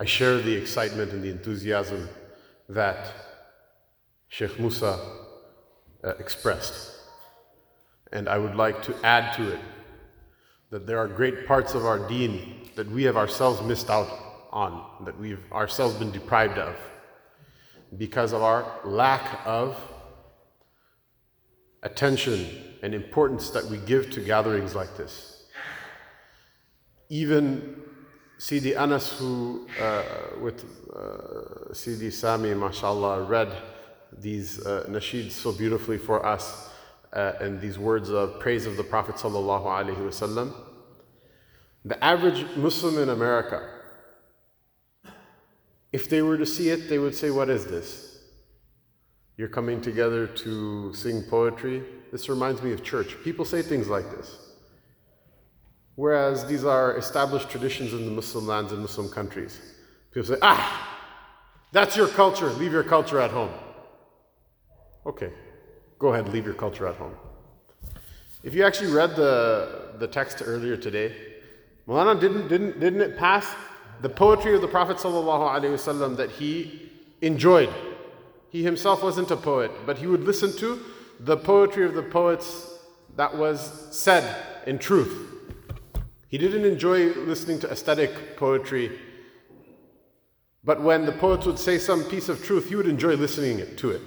I share the excitement and the enthusiasm that Sheikh Musa uh, expressed. And I would like to add to it that there are great parts of our deen that we have ourselves missed out on, that we've ourselves been deprived of, because of our lack of attention and importance that we give to gatherings like this. Even Sidi Anas, who uh, with uh, Sidi Sami, mashallah, read these uh, nasheeds so beautifully for us uh, and these words of praise of the Prophet sallallahu alaihi wasallam. The average Muslim in America, if they were to see it, they would say, What is this? You're coming together to sing poetry? This reminds me of church. People say things like this. Whereas these are established traditions in the Muslim lands and Muslim countries. People say, ah, that's your culture, leave your culture at home. Okay, go ahead, leave your culture at home. If you actually read the, the text earlier today, Mulana didn't, didn't, didn't it pass the poetry of the Prophet ﷺ that he enjoyed? He himself wasn't a poet, but he would listen to the poetry of the poets that was said in truth. He didn't enjoy listening to aesthetic poetry, but when the poets would say some piece of truth, he would enjoy listening to it.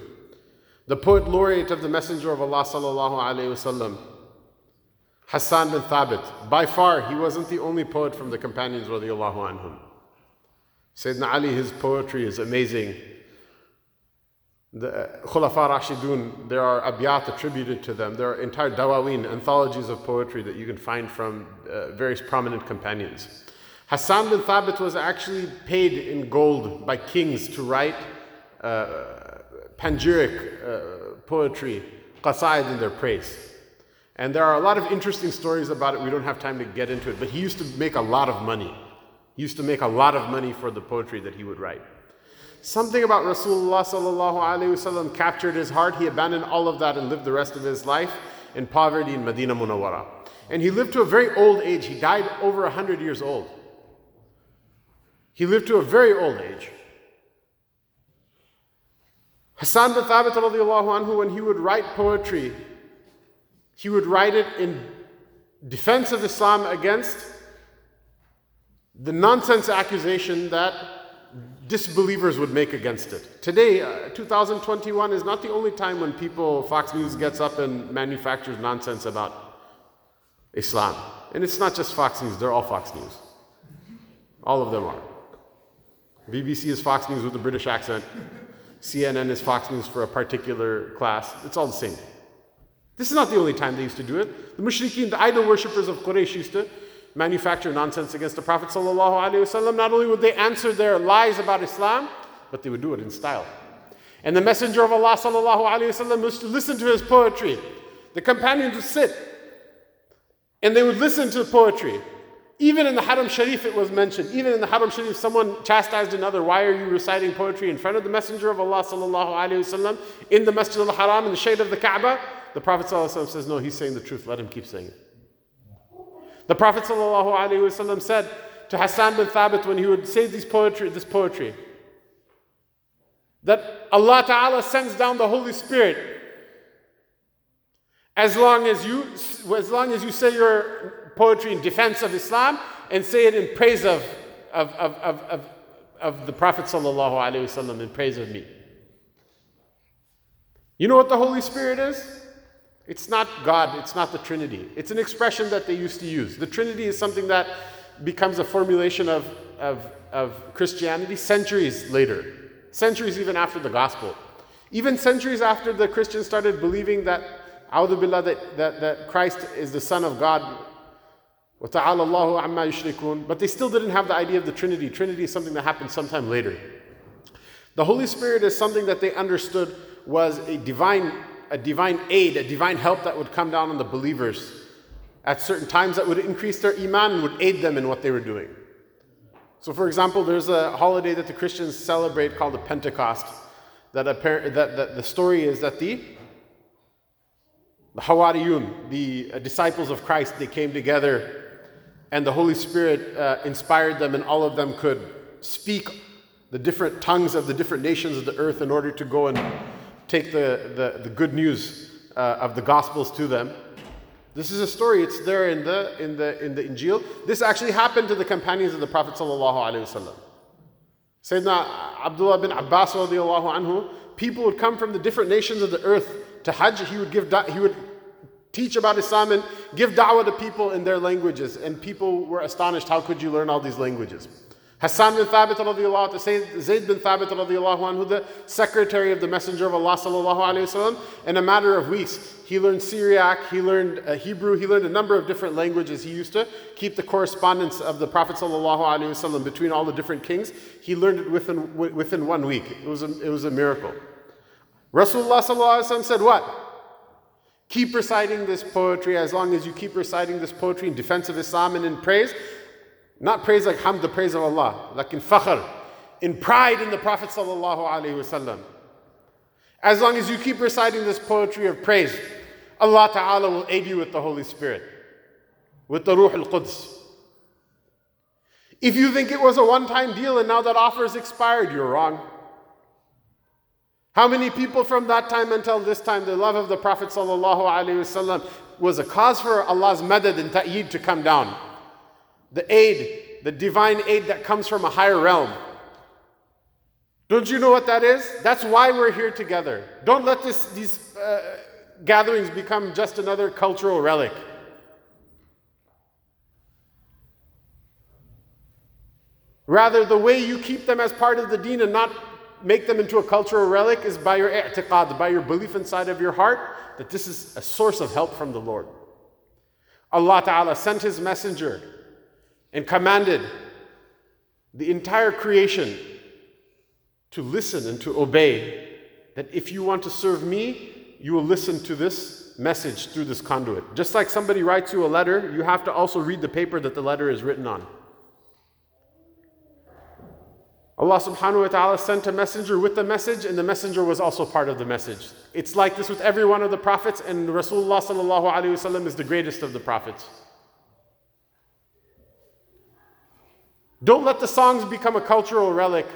The poet laureate of the Messenger of Allah sallallahu alaihi wasallam, Hassan bin Thabit, by far he wasn't the only poet from the companions radiallahu anhum. Sayyidina Ali, his poetry is amazing. The Khulafa Rashidun, there are abiyat attributed to them. There are entire dawaween, anthologies of poetry that you can find from uh, various prominent companions. Hassan bin Thabit was actually paid in gold by kings to write uh, panegyric uh, poetry, qasaid in their praise. And there are a lot of interesting stories about it. We don't have time to get into it, but he used to make a lot of money. He used to make a lot of money for the poetry that he would write. Something about Rasulullah captured his heart. He abandoned all of that and lived the rest of his life in poverty in Medina Munawwara. And he lived to a very old age. He died over 100 years old. He lived to a very old age. Hassan bin Thabit when he would write poetry, he would write it in defense of Islam against the nonsense accusation that disbelievers would make against it. Today, uh, 2021 is not the only time when people, Fox News gets up and manufactures nonsense about Islam. And it's not just Fox News, they're all Fox News. All of them are. BBC is Fox News with a British accent. CNN is Fox News for a particular class. It's all the same. This is not the only time they used to do it. The mushrikeen, the idol worshippers of Quraysh used to manufacture nonsense against the Prophet ﷺ, not only would they answer their lies about Islam, but they would do it in style. And the Messenger of Allah ﷺ used to listen to his poetry. The companions would sit and they would listen to poetry. Even in the Haram Sharif, it was mentioned. Even in the Haram Sharif, someone chastised another. Why are you reciting poetry in front of the Messenger of Allah ﷺ in the Masjid al Haram, in the shade of the Kaaba? The Prophet ﷺ says, No, he's saying the truth. Let him keep saying it. The Prophet ﷺ said to Hassan bin Thabit when he would say this poetry, this poetry, that Allah Ta'ala sends down the Holy Spirit as long as you as long as you say your poetry in defense of Islam and say it in praise of, of, of, of, of, of the Prophet ﷺ, in praise of me. You know what the Holy Spirit is? It's not God, it's not the Trinity. It's an expression that they used to use. The Trinity is something that becomes a formulation of, of, of Christianity centuries later, centuries even after the gospel. Even centuries after the Christians started believing that, billah, that, that, that Christ is the Son of God, but they still didn't have the idea of the Trinity. Trinity is something that happened sometime later. The Holy Spirit is something that they understood was a divine, a divine aid, a divine help that would come down on the believers at certain times that would increase their iman and would aid them in what they were doing. So, for example, there's a holiday that the Christians celebrate called the Pentecost. That, that, that the story is that the the Hawariyun, the uh, disciples of Christ, they came together and the Holy Spirit uh, inspired them, and all of them could speak the different tongues of the different nations of the earth in order to go and take the, the, the good news uh, of the Gospels to them. This is a story, it's there in the, in, the, in the Injil. This actually happened to the companions of the Prophet. Sayyidina Abdullah bin Abbas, anhu, people would come from the different nations of the earth to Hajj. He would, give, he would teach about Islam and give da'wah to people in their languages. And people were astonished how could you learn all these languages? Hassan bin Thabit radiallahu anhu, Zayd bin Thabit radiallahu anhu, the secretary of the Messenger of Allah sallallahu alayhi wasallam, in a matter of weeks, he learned Syriac, he learned uh, Hebrew, he learned a number of different languages. He used to keep the correspondence of the Prophet sallallahu alayhi wasallam between all the different kings. He learned it within, within one week. It was a, it was a miracle. Rasulullah sallallahu alayhi wasallam said what? Keep reciting this poetry as long as you keep reciting this poetry in defense of Islam and in praise. Not praise like hamd, the praise of Allah, like in fakhr, in pride in the Prophet sallallahu alaihi wasallam. As long as you keep reciting this poetry of praise, Allah Ta'ala will aid you with the Holy Spirit, with the Ruh al-Quds. If you think it was a one-time deal and now that offer is expired, you're wrong. How many people from that time until this time, the love of the Prophet ﷺ was a cause for Allah's madad and ta'eed to come down? The aid, the divine aid that comes from a higher realm. Don't you know what that is? That's why we're here together. Don't let this, these uh, gatherings become just another cultural relic. Rather, the way you keep them as part of the deen and not make them into a cultural relic is by your i'tiqad, by your belief inside of your heart that this is a source of help from the Lord. Allah Ta'ala sent His messenger and commanded the entire creation to listen and to obey. That if you want to serve me, you will listen to this message through this conduit. Just like somebody writes you a letter, you have to also read the paper that the letter is written on. Allah subhanahu wa ta'ala sent a messenger with the message, and the messenger was also part of the message. It's like this with every one of the prophets, and Rasulullah sallallahu is the greatest of the prophets. Don't let the songs become a cultural relic.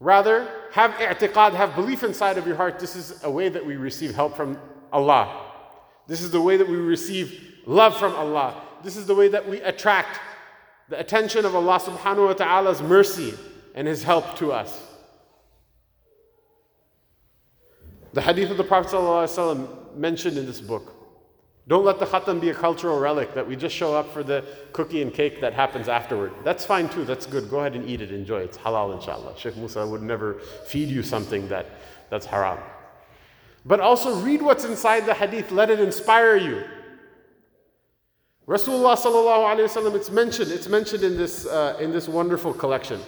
Rather, have i'tiqad, have belief inside of your heart. This is a way that we receive help from Allah. This is the way that we receive love from Allah. This is the way that we attract the attention of Allah subhanahu wa ta'ala's mercy and His help to us. The hadith of the Prophet mentioned in this book. Don't let the khatam be a cultural relic that we just show up for the cookie and cake that happens afterward. That's fine too, that's good. Go ahead and eat it, enjoy it. It's halal, inshallah. Sheikh Musa would never feed you something that, that's haram. But also read what's inside the hadith, let it inspire you. Rasulullah sallallahu alayhi wasallam, it's mentioned, it's mentioned in this, uh, in this wonderful collection.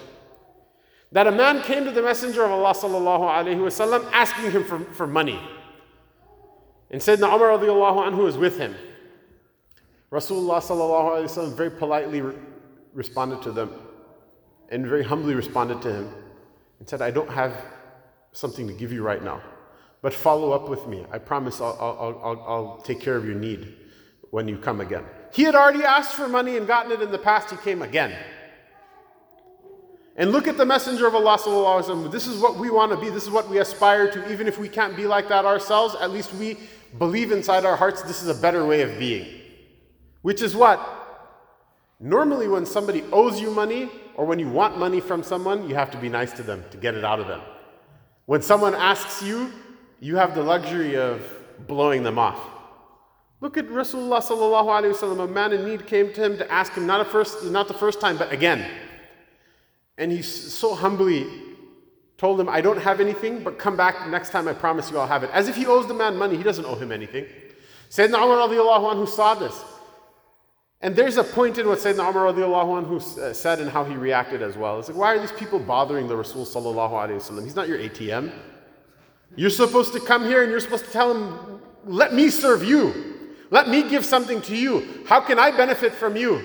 That a man came to the Messenger of Allah sallallahu asking him for, for money. And Sayyidina Umar radiallahu anhu is with him. Rasulullah sallallahu alayhi wa very politely re- responded to them and very humbly responded to him and said, I don't have something to give you right now, but follow up with me. I promise I'll, I'll, I'll, I'll take care of your need when you come again. He had already asked for money and gotten it in the past, he came again. And look at the Messenger of Allah. Sallallahu this is what we want to be. This is what we aspire to. Even if we can't be like that ourselves, at least we believe inside our hearts this is a better way of being. Which is what? Normally, when somebody owes you money or when you want money from someone, you have to be nice to them to get it out of them. When someone asks you, you have the luxury of blowing them off. Look at Rasulullah. A man in need came to him to ask him not a first, not the first time, but again. And he so humbly told him, I don't have anything, but come back next time, I promise you I'll have it. As if he owes the man money, he doesn't owe him anything. Sayyidina Umar radiallahu anhu saw this. And there's a point in what Sayyidina Umar radiallahu anhu uh, said and how he reacted as well. It's like, why are these people bothering the Rasul sallallahu alayhi wasallam? He's not your ATM. You're supposed to come here and you're supposed to tell him, let me serve you. Let me give something to you. How can I benefit from you?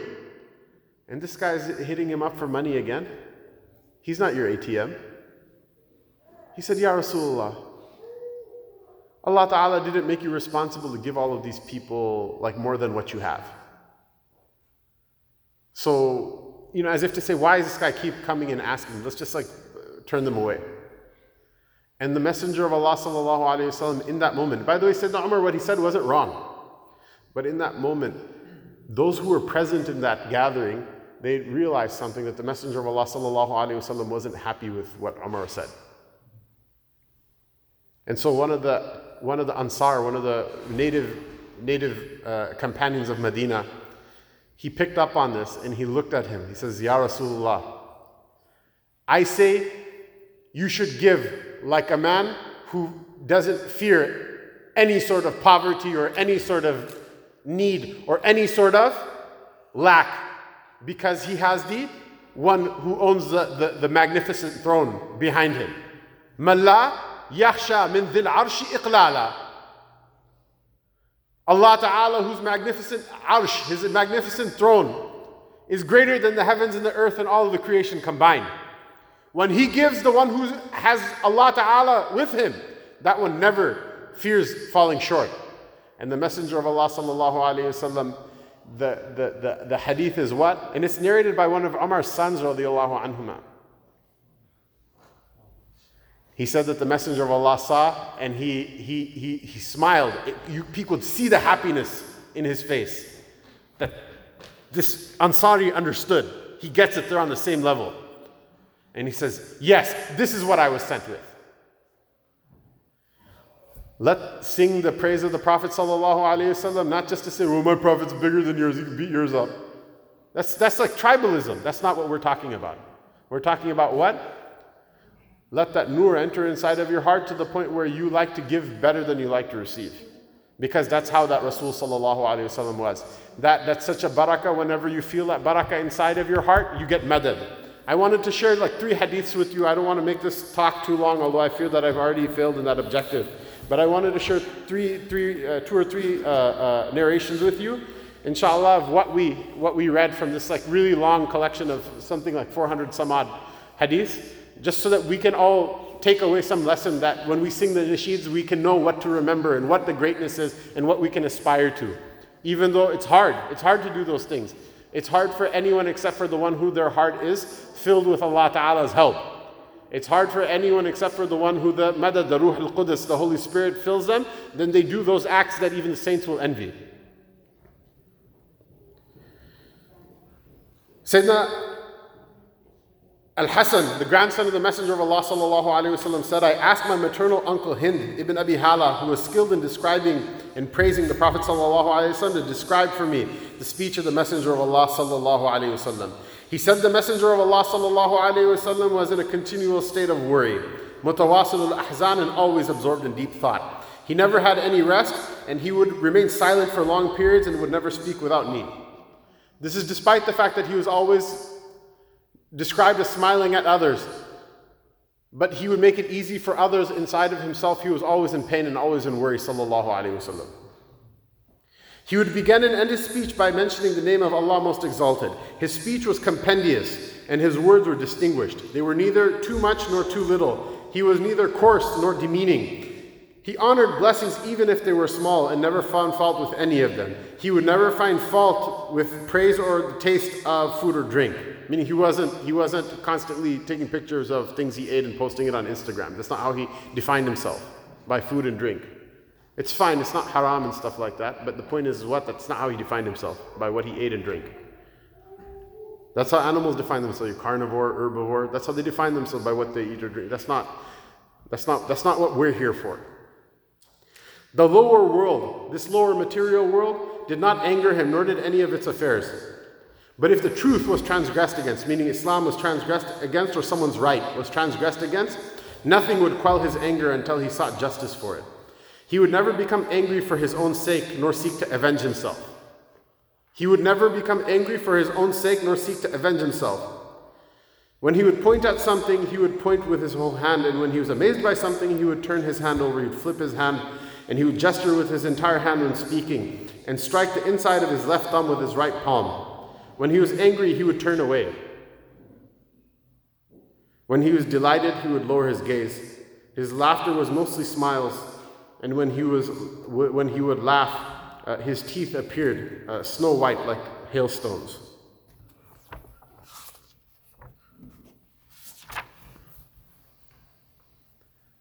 And this guy's hitting him up for money again. He's not your ATM. He said, Ya Rasulullah, Allah Ta'ala didn't make you responsible to give all of these people like more than what you have. So, you know, as if to say, why does this guy keep coming and asking? Let's just like turn them away. And the Messenger of Allah sallallahu alayhi wasallam in that moment, by the way, Sayyidina Umar, what he said wasn't wrong. But in that moment, those who were present in that gathering, they realized something that the Messenger of Allah sallallahu alayhi wasallam wasn't happy with what Umar said. And so one of the one of the Ansar, one of the native native uh, companions of Medina, he picked up on this and he looked at him. He says, Ya Rasulullah, I say you should give like a man who doesn't fear any sort of poverty or any sort of need or any sort of lack because he has the one who owns the, the, the magnificent throne behind him. Yakhsha min dhil arshi iqlala. Allah Ta'ala, whose magnificent arsh, his magnificent throne, is greater than the heavens and the earth and all of the creation combined. When he gives the one who has Allah Ta'ala with him, that one never fears falling short. And the Messenger of Allah Sallallahu Alaihi Wasallam, the, the, the, the hadith is what? And it's narrated by one of Umar's sons, radiallahu anhumah. He said that the Messenger of Allah saw and he, he, he, he smiled. It, you, people could see the happiness in his face. That this Ansari understood. He gets it, they're on the same level. And he says, Yes, this is what I was sent with. Let sing the praise of the Prophet wasallam, not just to say, well, my prophet's bigger than yours, you can beat yours up. That's, that's like tribalism. That's not what we're talking about. We're talking about what? Let that nur enter inside of your heart to the point where you like to give better than you like to receive. Because that's how that Rasul sallallahu was. That, that's such a barakah. Whenever you feel that barakah inside of your heart, you get madad. I wanted to share like three hadiths with you. I don't want to make this talk too long, although I feel that I've already failed in that objective. But I wanted to share three, three, uh, two or three uh, uh, narrations with you, inshallah, of what we, what we read from this like really long collection of something like 400 some odd hadiths just so that we can all take away some lesson that when we sing the nasheeds, we can know what to remember and what the greatness is and what we can aspire to. Even though it's hard, it's hard to do those things. It's hard for anyone except for the one who their heart is filled with Allah Ta'ala's help. It's hard for anyone except for the one who the madad, the Ruh al Qudus, the Holy Spirit fills them, then they do those acts that even the saints will envy. Sayyidina Al Hassan, the grandson of the Messenger of Allah وسلم, said, I asked my maternal uncle Hind ibn Abi Hala, who was skilled in describing and praising the Prophet وسلم, to describe for me the speech of the Messenger of Allah. وسلم. He said the Messenger of Allah وسلم, was in a continual state of worry, mutawasil al ahzan, and always absorbed in deep thought. He never had any rest, and he would remain silent for long periods and would never speak without need. This is despite the fact that he was always described as smiling at others. But he would make it easy for others inside of himself. He was always in pain and always in worry, sallallahu alayhi wasallam. He would begin and end his speech by mentioning the name of Allah Most Exalted. His speech was compendious and his words were distinguished. They were neither too much nor too little. He was neither coarse nor demeaning. He honored blessings even if they were small and never found fault with any of them. He would never find fault with praise or the taste of food or drink. Meaning he wasn't, he wasn't constantly taking pictures of things he ate and posting it on Instagram. That's not how he defined himself, by food and drink. It's fine, it's not haram and stuff like that, but the point is what? That's not how he defined himself, by what he ate and drank. That's how animals define themselves. You're carnivore, herbivore. That's how they define themselves by what they eat or drink. That's not, that's not, that's not what we're here for. The lower world, this lower material world, did not anger him, nor did any of its affairs. But if the truth was transgressed against, meaning Islam was transgressed against or someone's right was transgressed against, nothing would quell his anger until he sought justice for it. He would never become angry for his own sake nor seek to avenge himself. He would never become angry for his own sake nor seek to avenge himself. When he would point at something, he would point with his whole hand, and when he was amazed by something, he would turn his hand over, he would flip his hand, and he would gesture with his entire hand when speaking, and strike the inside of his left thumb with his right palm. When he was angry, he would turn away. When he was delighted, he would lower his gaze. His laughter was mostly smiles, and when he, was, when he would laugh, uh, his teeth appeared uh, snow white like hailstones.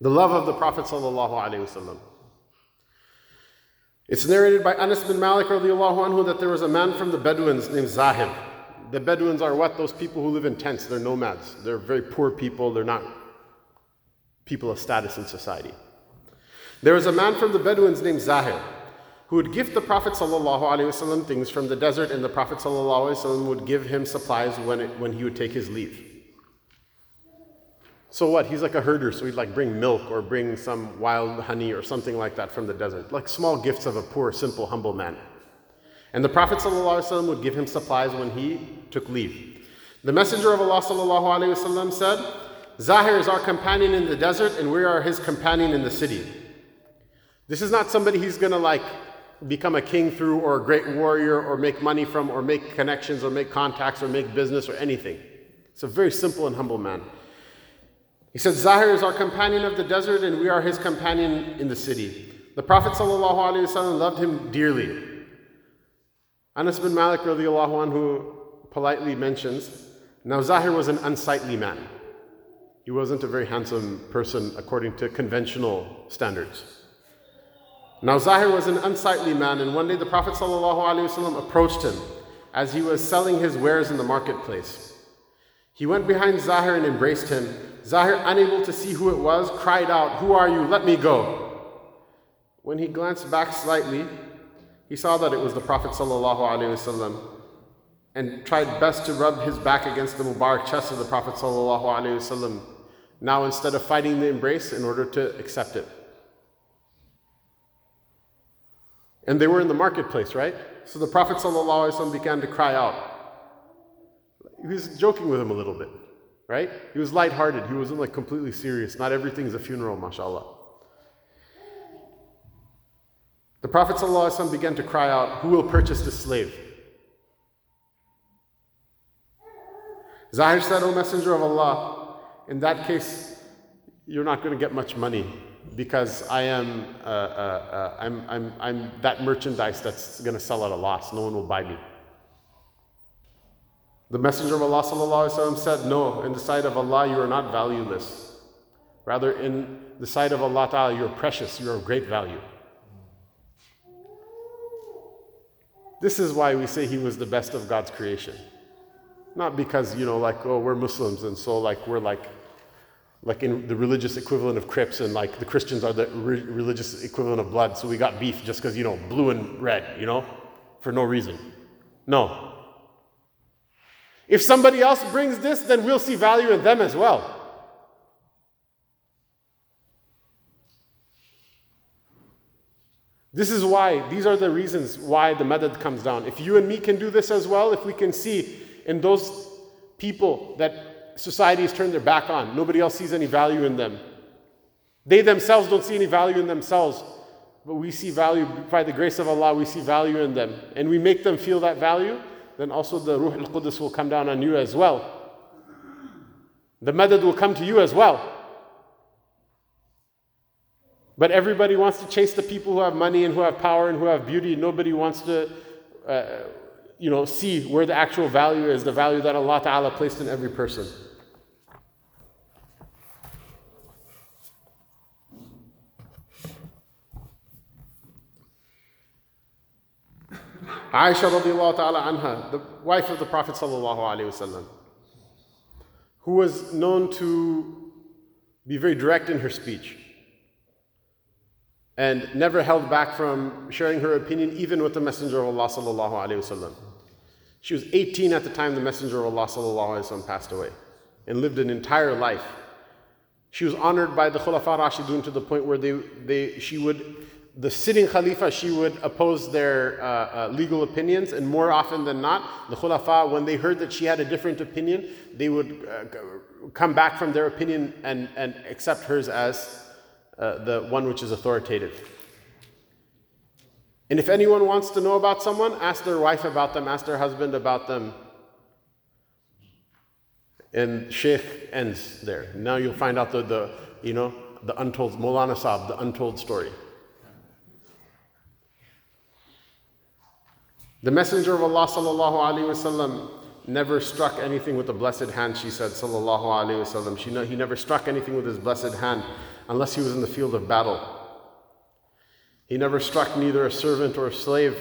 The love of the Prophet ﷺ. It's narrated by Anas bin Malik anhu, that there was a man from the Bedouins named Zahir. The Bedouins are what? Those people who live in tents. They're nomads. They're very poor people. They're not people of status in society. There was a man from the Bedouins named Zahir who would gift the Prophet ﷺ things from the desert, and the Prophet ﷺ would give him supplies when, it, when he would take his leave. So what? He's like a herder, so he'd like bring milk or bring some wild honey or something like that from the desert, like small gifts of a poor, simple, humble man. And the Prophet ﷺ would give him supplies when he took leave. The Messenger of Allah ﷺ said, Zahir is our companion in the desert, and we are his companion in the city. This is not somebody he's gonna like become a king through, or a great warrior, or make money from, or make connections, or make contacts, or make business, or anything. It's a very simple and humble man. He said, Zahir is our companion of the desert and we are his companion in the city. The Prophet ﷺ loved him dearly. Anas bin Malik anhu politely mentions, now Zahir was an unsightly man. He wasn't a very handsome person according to conventional standards. Now Zahir was an unsightly man, and one day the Prophet ﷺ approached him as he was selling his wares in the marketplace. He went behind Zahir and embraced him. Zahir, unable to see who it was, cried out, Who are you? Let me go. When he glanced back slightly, he saw that it was the Prophet ﷺ and tried best to rub his back against the Mubarak chest of the Prophet ﷺ. Now, instead of fighting the embrace, in order to accept it. And they were in the marketplace, right? So the Prophet ﷺ began to cry out. He was joking with him a little bit right? He was lighthearted. He wasn't like completely serious. Not everything's a funeral, mashallah. The Prophet ﷺ began to cry out, Who will purchase this slave? Zahir said, O Messenger of Allah, in that case, you're not going to get much money because I am, uh, uh, uh, I'm, I'm, I'm that merchandise that's going to sell at a loss. No one will buy me. The Messenger of Allah said, No, in the sight of Allah you are not valueless. Rather, in the sight of Allah Ta'ala, you're precious, you're of great value. This is why we say he was the best of God's creation. Not because, you know, like, oh, we're Muslims and so like we're like like in the religious equivalent of Crips and like the Christians are the re- religious equivalent of blood, so we got beef just because, you know, blue and red, you know, for no reason. No, if somebody else brings this, then we'll see value in them as well. This is why, these are the reasons why the madad comes down. If you and me can do this as well, if we can see in those people that society has turned their back on, nobody else sees any value in them. They themselves don't see any value in themselves, but we see value by the grace of Allah, we see value in them. And we make them feel that value, then also the Ruh al Qudus will come down on you as well. The madad will come to you as well. But everybody wants to chase the people who have money and who have power and who have beauty. Nobody wants to, uh, you know, see where the actual value is, the value that Allah Ta'ala placed in every person. Aisha radiallahu ta'ala anha, the wife of the Prophet sallallahu alaihi wasallam, who was known to be very direct in her speech and never held back from sharing her opinion even with the Messenger of Allah sallallahu alaihi wasallam. She was 18 at the time the Messenger of Allah sallallahu alaihi wasallam passed away and lived an entire life. She was honored by the Khulafa Rashidun to the point where they, they, she would the sitting Khalifa, she would oppose their uh, uh, legal opinions, and more often than not, the Khulafa, when they heard that she had a different opinion, they would uh, come back from their opinion and, and accept hers as uh, the one which is authoritative. And if anyone wants to know about someone, ask their wife about them, ask their husband about them. And Sheikh ends there. Now you'll find out the, the you know, the untold, Molana Saab, the untold story. The Messenger of Allah wasallam never struck anything with the blessed hand, she said, sallallahu alaihi wasallam. She, he never struck anything with his blessed hand unless he was in the field of battle. He never struck neither a servant or a slave,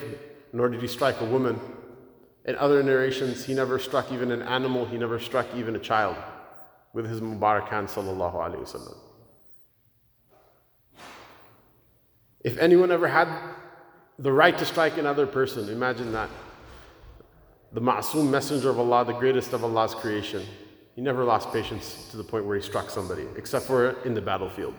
nor did he strike a woman. In other narrations, he never struck even an animal, he never struck even a child with his Mubarak hand, sallallahu alayhi wasallam. If anyone ever had the right to strike another person, imagine that. The Ma'soom Messenger of Allah, the greatest of Allah's creation, he never lost patience to the point where he struck somebody, except for in the battlefield.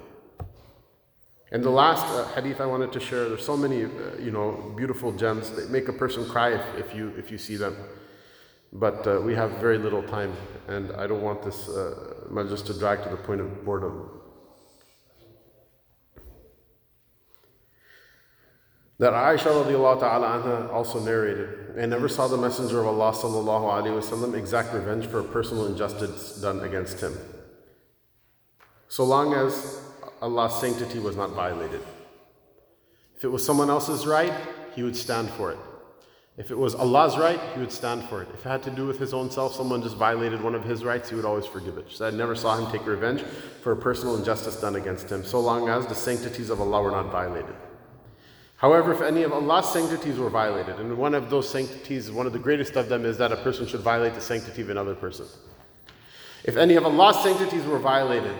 And the last uh, hadith I wanted to share, there's so many, uh, you know, beautiful gems that make a person cry if, if, you, if you see them. But uh, we have very little time, and I don't want this uh, just to drag to the point of boredom. That Aisha radiallahu ta'ala anha also narrated, I never saw the Messenger of Allah sallallahu alayhi wasallam exact revenge for a personal injustice done against him. So long as Allah's sanctity was not violated. If it was someone else's right, he would stand for it. If it was Allah's right, he would stand for it. If it had to do with his own self, someone just violated one of his rights, he would always forgive it. So I never saw him take revenge for a personal injustice done against him, so long as the sanctities of Allah were not violated. However, if any of Allah's sanctities were violated, and one of those sanctities, one of the greatest of them, is that a person should violate the sanctity of another person. If any of Allah's sanctities were violated,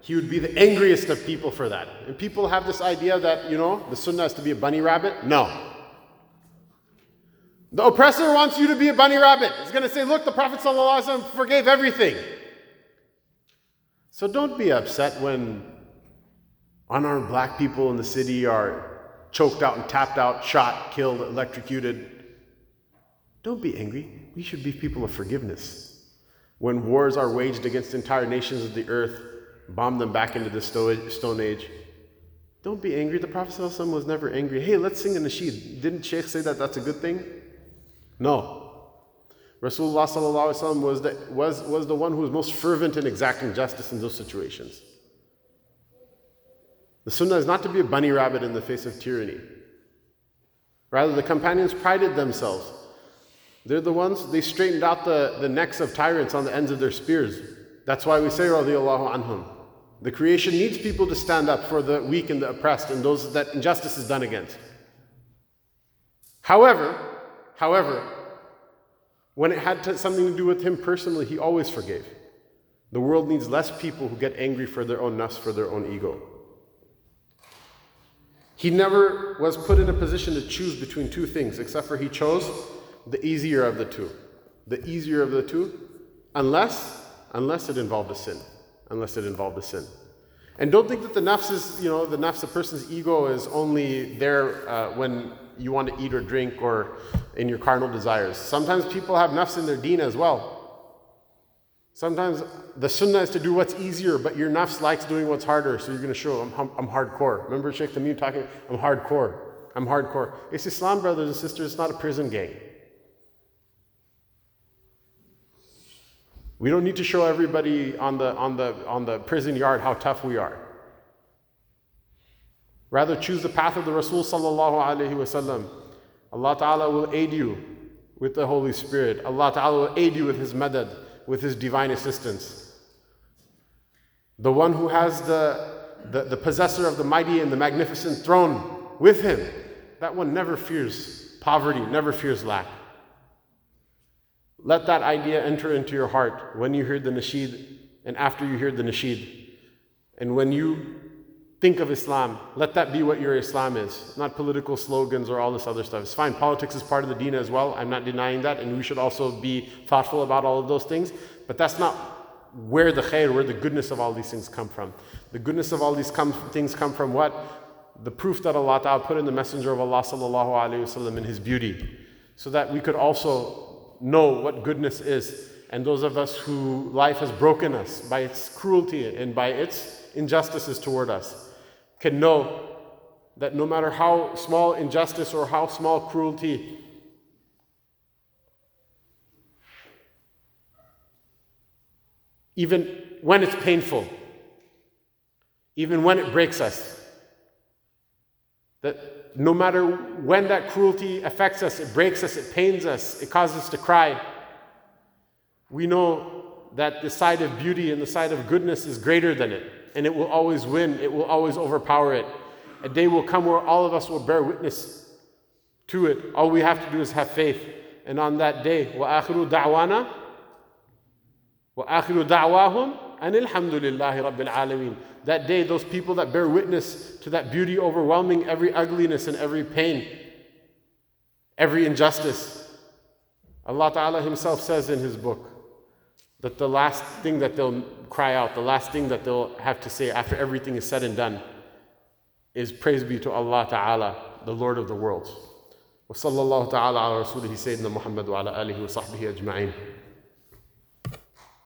he would be the angriest of people for that. And people have this idea that, you know, the sunnah is to be a bunny rabbit. No. The oppressor wants you to be a bunny rabbit. He's going to say, look, the Prophet ﷺ forgave everything. So don't be upset when unarmed black people in the city are choked out and tapped out, shot, killed, electrocuted. Don't be angry. We should be people of forgiveness. When wars are waged against entire nations of the earth, bomb them back into the Stone Age. Don't be angry. The Prophet ﷺ was never angry. Hey, let's sing a nasheed. Didn't Sheikh say that that's a good thing? No. Rasulullah ﷺ was the, was, was the one who was most fervent in exacting justice in those situations. The sunnah is not to be a bunny rabbit in the face of tyranny. Rather, the companions prided themselves. They're the ones, they straightened out the, the necks of tyrants on the ends of their spears. That's why we say, radiallahu anhum. The creation needs people to stand up for the weak and the oppressed and those that injustice is done against. However, however, when it had to, something to do with him personally, he always forgave. The world needs less people who get angry for their own nafs, for their own ego. He never was put in a position to choose between two things, except for he chose the easier of the two. The easier of the two, unless, unless it involved a sin unless it involved a sin. And don't think that the nafs is, you know, the nafs, a person's ego is only there uh, when you want to eat or drink or in your carnal desires. Sometimes people have nafs in their deen as well. Sometimes the sunnah is to do what's easier, but your nafs likes doing what's harder, so you're going to show, I'm, I'm, I'm hardcore. Remember Sheikh Tamim talking, I'm hardcore. I'm hardcore. It's Islam, brothers and sisters, it's not a prison gang. We don't need to show everybody on the, on the, on the prison yard how tough we are. Rather, choose the path of the Rasul. Allah Ta'ala will aid you with the Holy Spirit. Allah Ta'ala will aid you with His madad, with His divine assistance. The one who has the, the, the possessor of the mighty and the magnificent throne with him, that one never fears poverty, never fears lack. Let that idea enter into your heart when you hear the nasheed and after you hear the nasheed. And when you think of Islam, let that be what your Islam is, not political slogans or all this other stuff. It's fine, politics is part of the deen as well. I'm not denying that, and we should also be thoughtful about all of those things. But that's not where the khair, where the goodness of all these things come from. The goodness of all these come, things come from what? the proof that Allah Ta'ala put in the Messenger of Allah Sallallahu Alaihi Wasallam in his beauty, so that we could also know what goodness is. And those of us who life has broken us by its cruelty and by its injustices toward us can know that no matter how small injustice or how small cruelty even when it's painful, even when it breaks us. That no matter when that cruelty affects us, it breaks us, it pains us, it causes us to cry, we know that the side of beauty and the side of goodness is greater than it, and it will always win, it will always overpower it. A day will come where all of us will bear witness to it. All we have to do is have faith. And on that day, وَآخِرُ دَعْوَانَا وَآخِرُ دَعْوَاهُمْ أَنِ الْحَمْدُ لِلَّهِ رَبِّ الْعَالَمِينَ That day, those people that bear witness to that beauty overwhelming every ugliness and every pain, every injustice. Allah Ta'ala Himself says in His book that the last thing that they'll cry out, the last thing that they'll have to say after everything is said and done is praise be to Allah Ta'ala, the Lord of the worlds. وصلى الله تعالى على رسوله سيدنا محمد وعلى آله وصحبه أجمعين